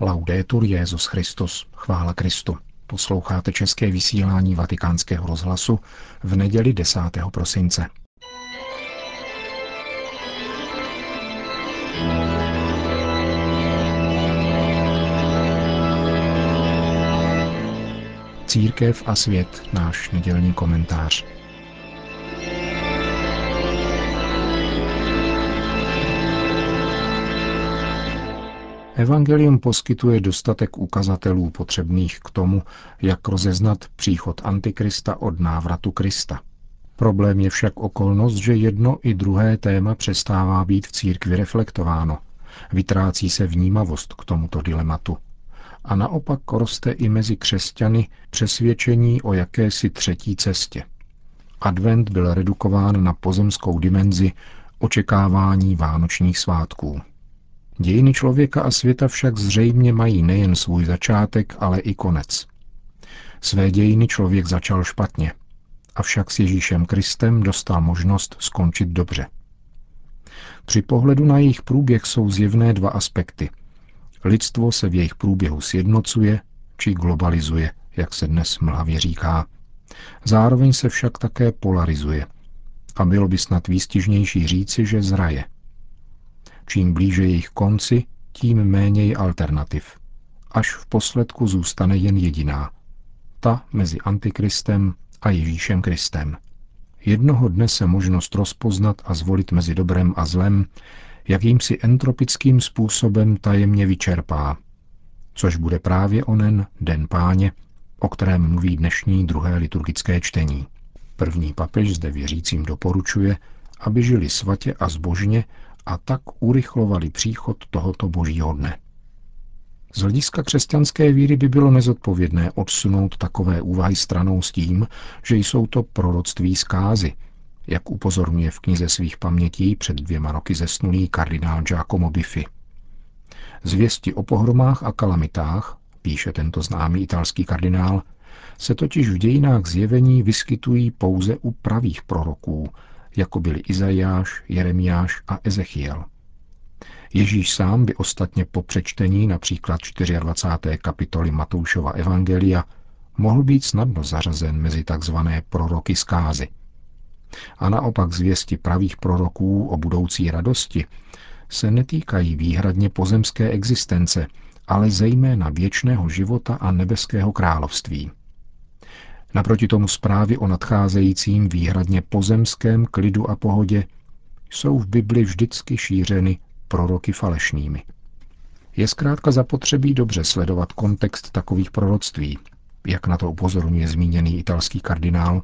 Laudetur Jezus Christus, chvála Kristu. Posloucháte české vysílání Vatikánského rozhlasu v neděli 10. prosince. Církev a svět, náš nedělní komentář. Evangelium poskytuje dostatek ukazatelů potřebných k tomu, jak rozeznat příchod Antikrista od návratu Krista. Problém je však okolnost, že jedno i druhé téma přestává být v církvi reflektováno. Vytrácí se vnímavost k tomuto dilematu. A naopak roste i mezi křesťany přesvědčení o jakési třetí cestě. Advent byl redukován na pozemskou dimenzi očekávání vánočních svátků. Dějiny člověka a světa však zřejmě mají nejen svůj začátek, ale i konec. Své dějiny člověk začal špatně, avšak s Ježíšem Kristem dostal možnost skončit dobře. Při pohledu na jejich průběh jsou zjevné dva aspekty. Lidstvo se v jejich průběhu sjednocuje či globalizuje, jak se dnes mlhavě říká. Zároveň se však také polarizuje. A bylo by snad výstižnější říci, že zraje – Čím blíže jejich konci, tím méně je alternativ. Až v posledku zůstane jen jediná. Ta mezi Antikristem a Ježíšem Kristem. Jednoho dne se možnost rozpoznat a zvolit mezi dobrem a zlem jakýmsi entropickým způsobem tajemně vyčerpá, což bude právě onen Den páně, o kterém mluví dnešní druhé liturgické čtení. První papež zde věřícím doporučuje, aby žili svatě a zbožně a tak urychlovali příchod tohoto božího dne. Z hlediska křesťanské víry by bylo nezodpovědné odsunout takové úvahy stranou s tím, že jsou to proroctví zkázy, jak upozorňuje v knize svých pamětí před dvěma roky zesnulý kardinál Giacomo Biffi. Zvěsti o pohromách a kalamitách, píše tento známý italský kardinál, se totiž v dějinách zjevení vyskytují pouze u pravých proroků, jako byli Izajáš, Jeremiáš a Ezechiel. Ježíš sám by ostatně po přečtení například 24. kapitoly Matoušova Evangelia mohl být snadno zařazen mezi tzv. proroky zkázy. A naopak zvěsti pravých proroků o budoucí radosti se netýkají výhradně pozemské existence, ale zejména věčného života a nebeského království. Naproti tomu zprávy o nadcházejícím výhradně pozemském klidu a pohodě jsou v Bibli vždycky šířeny proroky falešnými. Je zkrátka zapotřebí dobře sledovat kontext takových proroctví, jak na to upozorňuje zmíněný italský kardinál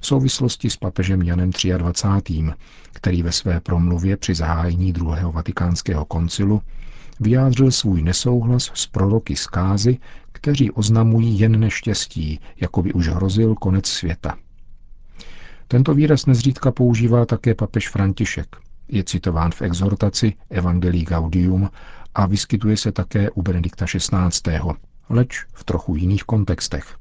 v souvislosti s papežem Janem 23., který ve své promluvě při zahájení druhého vatikánského koncilu vyjádřil svůj nesouhlas s proroky zkázy, kteří oznamují jen neštěstí, jako by už hrozil konec světa. Tento výraz nezřídka používá také papež František. Je citován v exhortaci Evangelii Gaudium a vyskytuje se také u Benedikta XVI., leč v trochu jiných kontextech.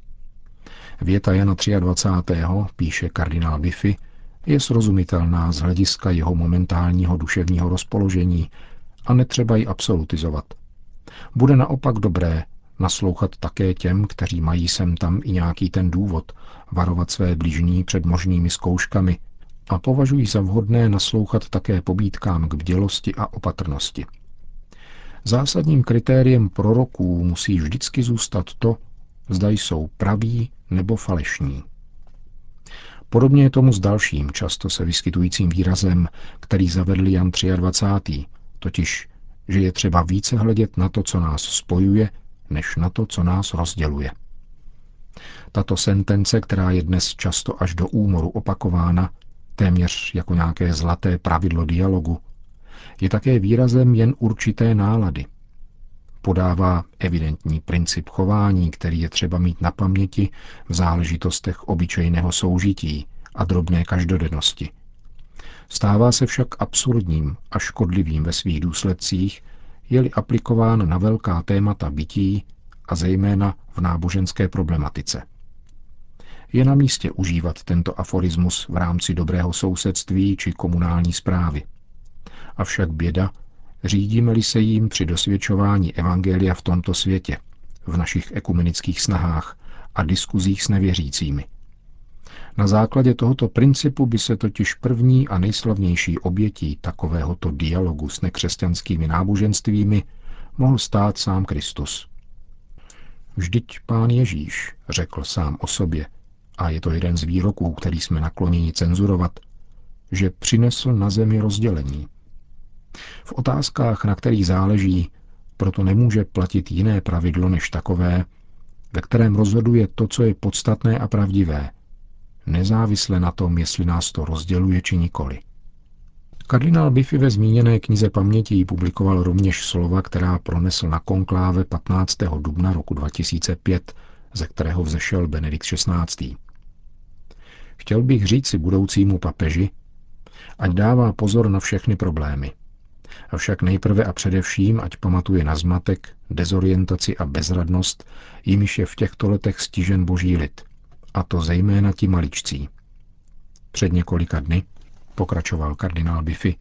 Věta Jana 23. píše kardinál Biffy, je srozumitelná z hlediska jeho momentálního duševního rozpoložení a netřeba ji absolutizovat. Bude naopak dobré naslouchat také těm, kteří mají sem tam i nějaký ten důvod, varovat své blížní před možnými zkouškami a považují za vhodné naslouchat také pobídkám k bdělosti a opatrnosti. Zásadním kritériem proroků musí vždycky zůstat to, zda jsou praví nebo falešní. Podobně je tomu s dalším často se vyskytujícím výrazem, který zavedl Jan 23 totiž, že je třeba více hledět na to, co nás spojuje, než na to, co nás rozděluje. Tato sentence, která je dnes často až do úmoru opakována, téměř jako nějaké zlaté pravidlo dialogu, je také výrazem jen určité nálady. Podává evidentní princip chování, který je třeba mít na paměti v záležitostech obyčejného soužití a drobné každodennosti – Stává se však absurdním a škodlivým ve svých důsledcích, je-li aplikován na velká témata bytí a zejména v náboženské problematice. Je na místě užívat tento aforismus v rámci dobrého sousedství či komunální zprávy. Avšak běda, Řídíme-li se jím při dosvědčování Evangelia v tomto světě, v našich ekumenických snahách a diskuzích s nevěřícími. Na základě tohoto principu by se totiž první a nejslavnější obětí takovéhoto dialogu s nekřesťanskými náboženstvími mohl stát sám Kristus. Vždyť pán Ježíš řekl sám o sobě, a je to jeden z výroků, který jsme nakloněni cenzurovat, že přinesl na zemi rozdělení. V otázkách, na kterých záleží, proto nemůže platit jiné pravidlo než takové, ve kterém rozhoduje to, co je podstatné a pravdivé, nezávisle na tom, jestli nás to rozděluje či nikoli. Kardinál Biffy ve zmíněné knize paměti publikoval rovněž slova, která pronesl na konkláve 15. dubna roku 2005, ze kterého vzešel Benedikt XVI. Chtěl bych říci budoucímu papeži, ať dává pozor na všechny problémy. Avšak nejprve a především, ať pamatuje na zmatek, dezorientaci a bezradnost, jimiž je v těchto letech stižen boží lid. A to zejména ti maličcí. Před několika dny, pokračoval kardinál Biffy,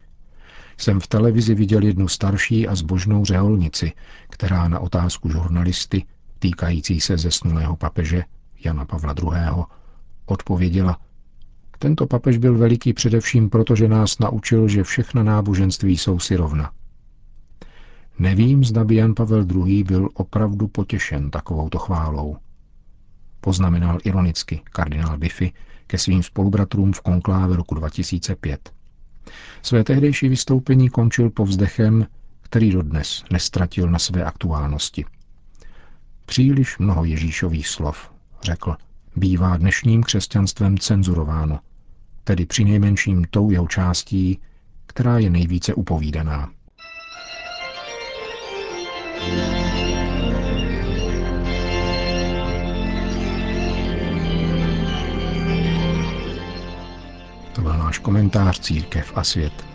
jsem v televizi viděl jednu starší a zbožnou řeholnici, která na otázku žurnalisty týkající se zesnulého papeže Jana Pavla II. odpověděla, tento papež byl veliký především proto, že nás naučil, že všechna náboženství jsou si rovna. Nevím, zda by Jan Pavel II. byl opravdu potěšen takovouto chválou. Poznamenal ironicky kardinál Biffy ke svým spolubratrům v konkláve roku 2005. Své tehdejší vystoupení končil povzdechem, který dodnes nestratil na své aktuálnosti. Příliš mnoho Ježíšových slov, řekl, bývá dnešním křesťanstvem cenzurováno – tedy při nejmenším tou jeho částí, která je nejvíce upovídaná. To náš komentář Církev a svět.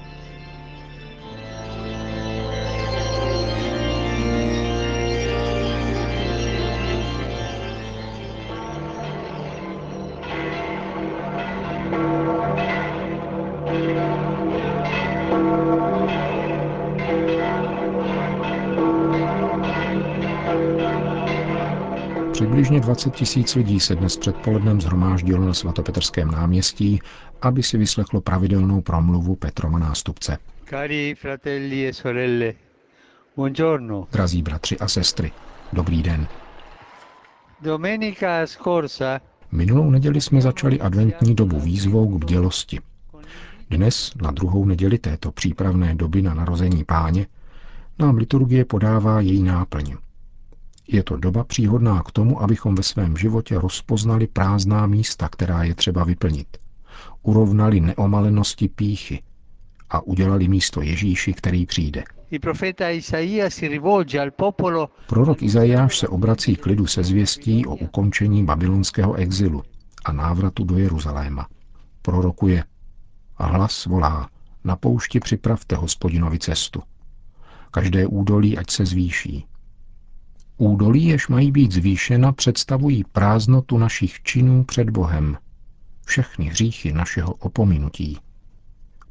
Přibližně 20 tisíc lidí se dnes předpolednem zhromáždilo na svatopetrském náměstí, aby si vyslechlo pravidelnou promluvu Petrova nástupce. Cari fratelli e sorelle, buongiorno. Drazí bratři a sestry, dobrý den. Domenica scorsa Minulou neděli jsme začali adventní dobu výzvou k bdělosti. Dnes, na druhou neděli této přípravné doby na narození páně, nám liturgie podává její náplň. Je to doba příhodná k tomu, abychom ve svém životě rozpoznali prázdná místa, která je třeba vyplnit. Urovnali neomalenosti píchy a udělali místo Ježíši, který přijde. Prorok Izajáš se obrací k lidu se zvěstí o ukončení babylonského exilu a návratu do Jeruzaléma. Prorokuje a hlas volá, na poušti připravte hospodinovi cestu. Každé údolí ať se zvýší, Údolí, jež mají být zvýšena, představují prázdnotu našich činů před Bohem, všechny hříchy našeho opominutí.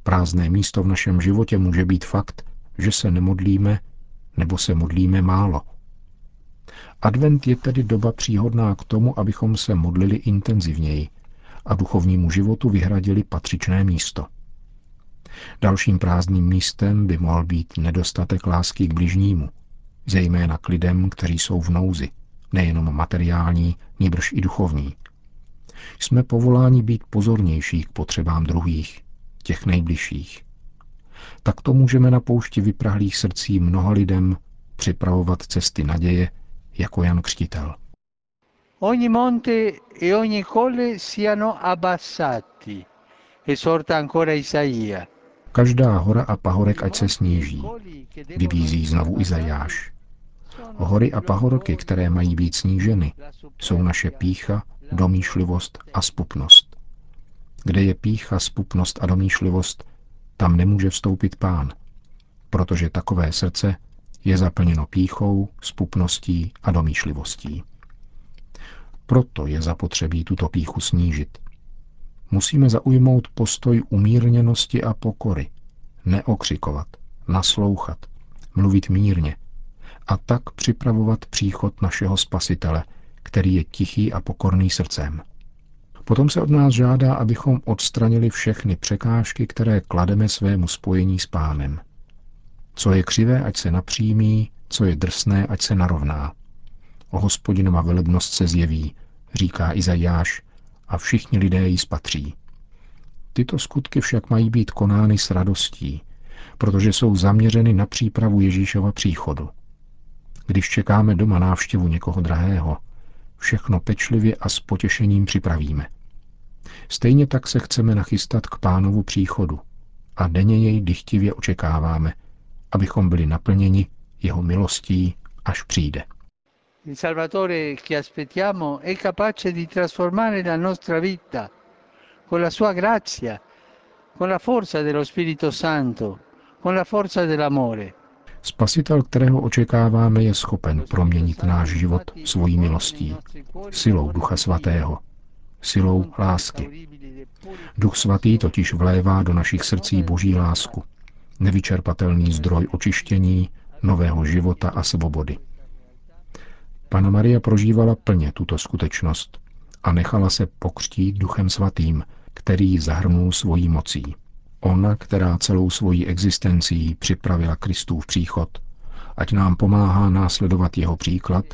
Prázdné místo v našem životě může být fakt, že se nemodlíme nebo se modlíme málo. Advent je tedy doba příhodná k tomu, abychom se modlili intenzivněji a duchovnímu životu vyhradili patřičné místo. Dalším prázdným místem by mohl být nedostatek lásky k bližnímu – zejména k lidem, kteří jsou v nouzi, nejenom materiální, níbrž i duchovní. Jsme povoláni být pozornější k potřebám druhých, těch nejbližších. Takto můžeme na poušti vyprahlých srdcí mnoha lidem připravovat cesty naděje jako Jan Křtitel. Ogni monte e ogni colle siano abbassati, esorta ancora Isaia. Každá hora a pahorek ať se sníží, vybízí znovu Izajáš. Hory a pahorky, které mají být sníženy, jsou naše pícha, domýšlivost a spupnost. Kde je pícha, spupnost a domýšlivost, tam nemůže vstoupit pán, protože takové srdce je zaplněno píchou, spupností a domýšlivostí. Proto je zapotřebí tuto píchu snížit. Musíme zaujmout postoj umírněnosti a pokory, neokřikovat, naslouchat, mluvit mírně a tak připravovat příchod našeho Spasitele, který je tichý a pokorný srdcem. Potom se od nás žádá, abychom odstranili všechny překážky, které klademe svému spojení s pánem. Co je křivé, ať se napřímí, co je drsné, ať se narovná. O hospodinova velebnost se zjeví, říká Izajáš, a všichni lidé ji spatří. Tyto skutky však mají být konány s radostí, protože jsou zaměřeny na přípravu Ježíšova příchodu. Když čekáme doma návštěvu někoho drahého, všechno pečlivě a s potěšením připravíme. Stejně tak se chceme nachystat k pánovu příchodu a denně jej dychtivě očekáváme, abychom byli naplněni jeho milostí, až přijde. Il Salvatore che aspettiamo è capace di trasformare la nostra vita con la sua grazia, con la forza dello Spirito Santo, con la forza dell'amore. Spasitel, kterého očekáváme, je schopen proměnit náš život svojí milostí, silou Ducha Svatého, silou lásky. Duch Svatý totiž vlévá do našich srdcí boží lásku, nevyčerpatelný zdroj očištění, nového života a svobody. Pana Maria prožívala plně tuto skutečnost a nechala se pokřtít Duchem Svatým, který zahrnul svojí mocí. Ona, která celou svojí existencí připravila Kristův příchod, ať nám pomáhá následovat jeho příklad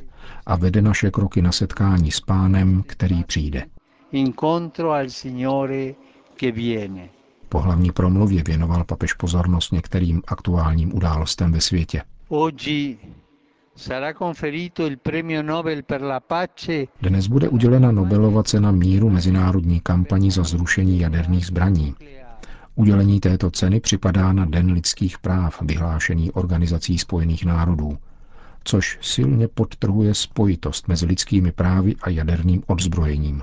a vede naše kroky na setkání s pánem, který přijde. Incontro al Signore che viene. Po hlavní promluvě věnoval papež pozornost některým aktuálním událostem ve světě. Oggi sarà conferito il premio Nobel per la pace Dnes bude udělena Nobelova cena míru mezinárodní kampani za zrušení jaderných zbraní. Udělení této ceny připadá na Den lidských práv vyhlášený Organizací spojených národů, což silně podtrhuje spojitost mezi lidskými právy a jaderným odzbrojením.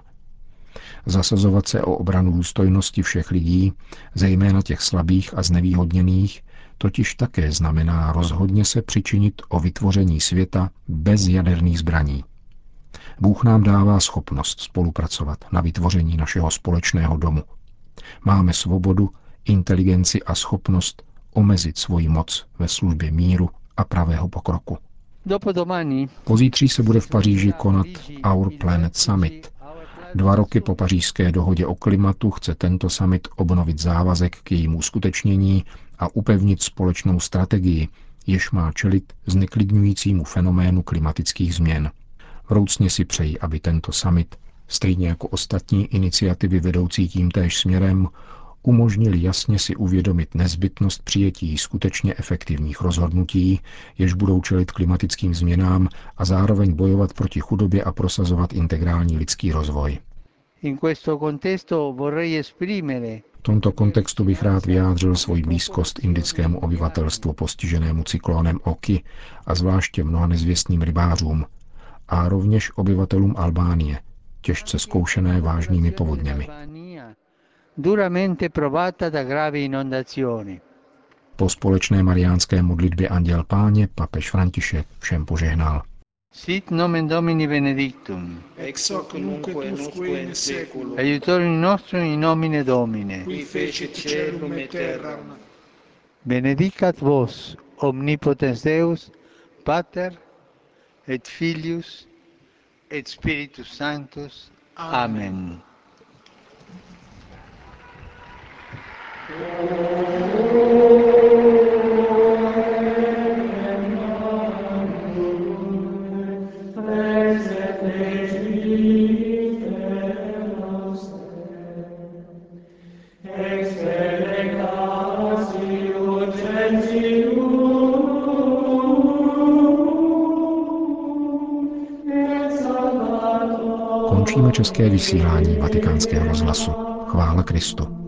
Zasazovat se o obranu důstojnosti všech lidí, zejména těch slabých a znevýhodněných, totiž také znamená rozhodně se přičinit o vytvoření světa bez jaderných zbraní. Bůh nám dává schopnost spolupracovat na vytvoření našeho společného domu. Máme svobodu, inteligenci a schopnost omezit svoji moc ve službě míru a pravého pokroku. Pozítří se bude v Paříži konat Our Planet Summit. Dva roky po pařížské dohodě o klimatu chce tento summit obnovit závazek k jejímu uskutečnění a upevnit společnou strategii, jež má čelit zneklidňujícímu fenoménu klimatických změn. Vroucně si přeji, aby tento summit, stejně jako ostatní iniciativy vedoucí tímtéž směrem, umožnili jasně si uvědomit nezbytnost přijetí skutečně efektivních rozhodnutí, jež budou čelit klimatickým změnám a zároveň bojovat proti chudobě a prosazovat integrální lidský rozvoj. V tomto kontextu bych rád vyjádřil svoji blízkost indickému obyvatelstvu postiženému cyklónem Oki a zvláště mnoha nezvěstným rybářům a rovněž obyvatelům Albánie, těžce zkoušené vážnými povodněmi. Duramente provata da gravi inondazioni. Po společné mariánské modlitbě Anděl Páně papež František všem požehnal. Sit nomen Domini benedictum. ex hoc nunc et usque in seculum, Aiutorium nostrum in nomine Domine. qui fecit celum et terram, Benedicat vos, omnipotens Deus, Pater et Filius et Spiritus Sanctus. Amen. České vysílání vatikánského rozhlasu. Chvála Kristu.